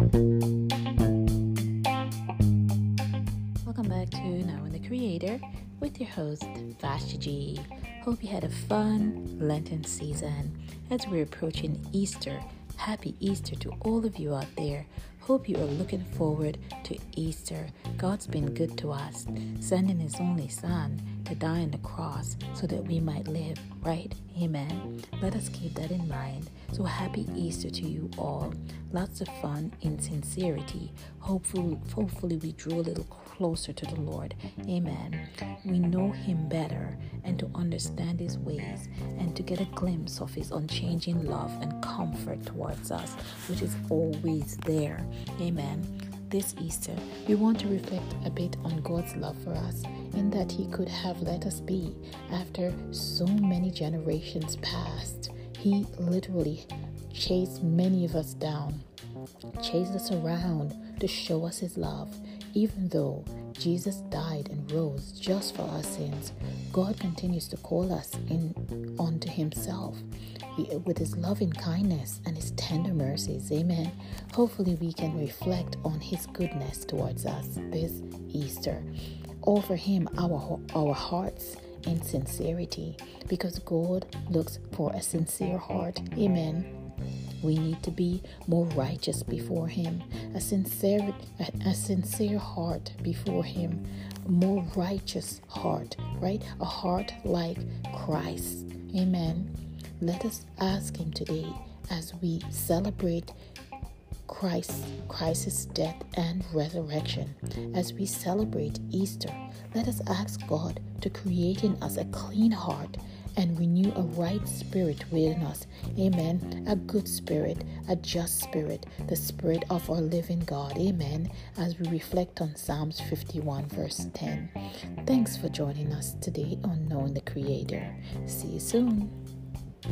Welcome back to Knowing the Creator with your host, Vashti G. Hope you had a fun Lenten season as we're approaching Easter. Happy Easter to all of you out there. Hope you are looking forward to Easter. God's been good to us, sending His only Son to die on the cross so that we might live, right? Amen. Let us keep that in mind. So happy Easter to you all. Lots of fun in sincerity. Hopefully, hopefully we drew a little closer to the Lord. Amen. We know Him better and to understand His ways and to get a glimpse of His unchanging love and comfort towards us, which is always there. Amen this Easter, we want to reflect a bit on God's love for us in that He could have let us be after so many generations past. He literally chased many of us down, chased us around to show us His love. Even though Jesus died and rose just for our sins, God continues to call us in onto Himself with His loving kindness and His tender mercies. Amen. Hopefully, we can reflect on His goodness towards us this Easter. Offer Him our, our hearts in sincerity because God looks for a sincere heart. Amen. We need to be more righteous before Him, a sincere, a, a sincere heart before Him, a more righteous heart, right? A heart like Christ. Amen. Let us ask Him today as we celebrate Christ, Christ's death and resurrection. As we celebrate Easter, let us ask God to create in us a clean heart and renew a right spirit within us. Amen. A good spirit, a just spirit, the spirit of our living God. Amen. As we reflect on Psalms 51, verse 10. Thanks for joining us today on Knowing the Creator. See you soon. Hey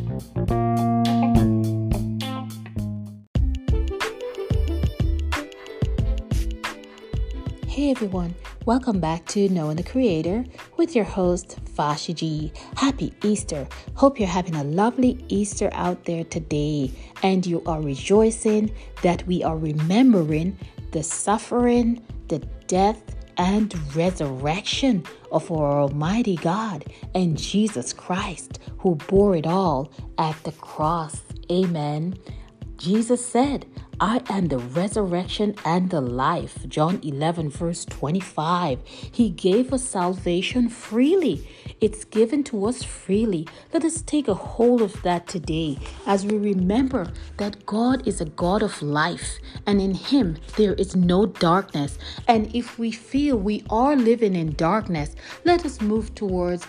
everyone, welcome back to Knowing the Creator with your host Vashti G. Happy Easter. Hope you're having a lovely Easter out there today and you are rejoicing that we are remembering the suffering, the death, and resurrection of our Almighty God and Jesus Christ, who bore it all at the cross. Amen. Jesus said, I am the resurrection and the life. John 11, verse 25. He gave us salvation freely. It's given to us freely. Let us take a hold of that today as we remember that God is a God of life and in Him there is no darkness. And if we feel we are living in darkness, let us move towards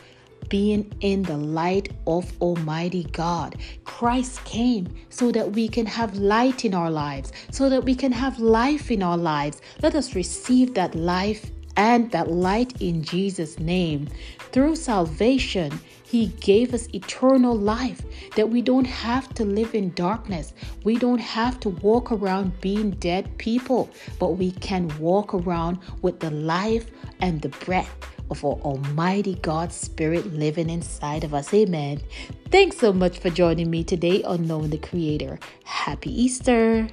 being in the light of Almighty God. Christ came so that we can have light in our lives, so that we can have life in our lives. Let us receive that life and that light in Jesus' name. Through salvation, He gave us eternal life, that we don't have to live in darkness. We don't have to walk around being dead people, but we can walk around with the life and the breath of our Almighty God's Spirit living inside of us. Amen. Thanks so much for joining me today on Knowing the Creator. Happy Easter.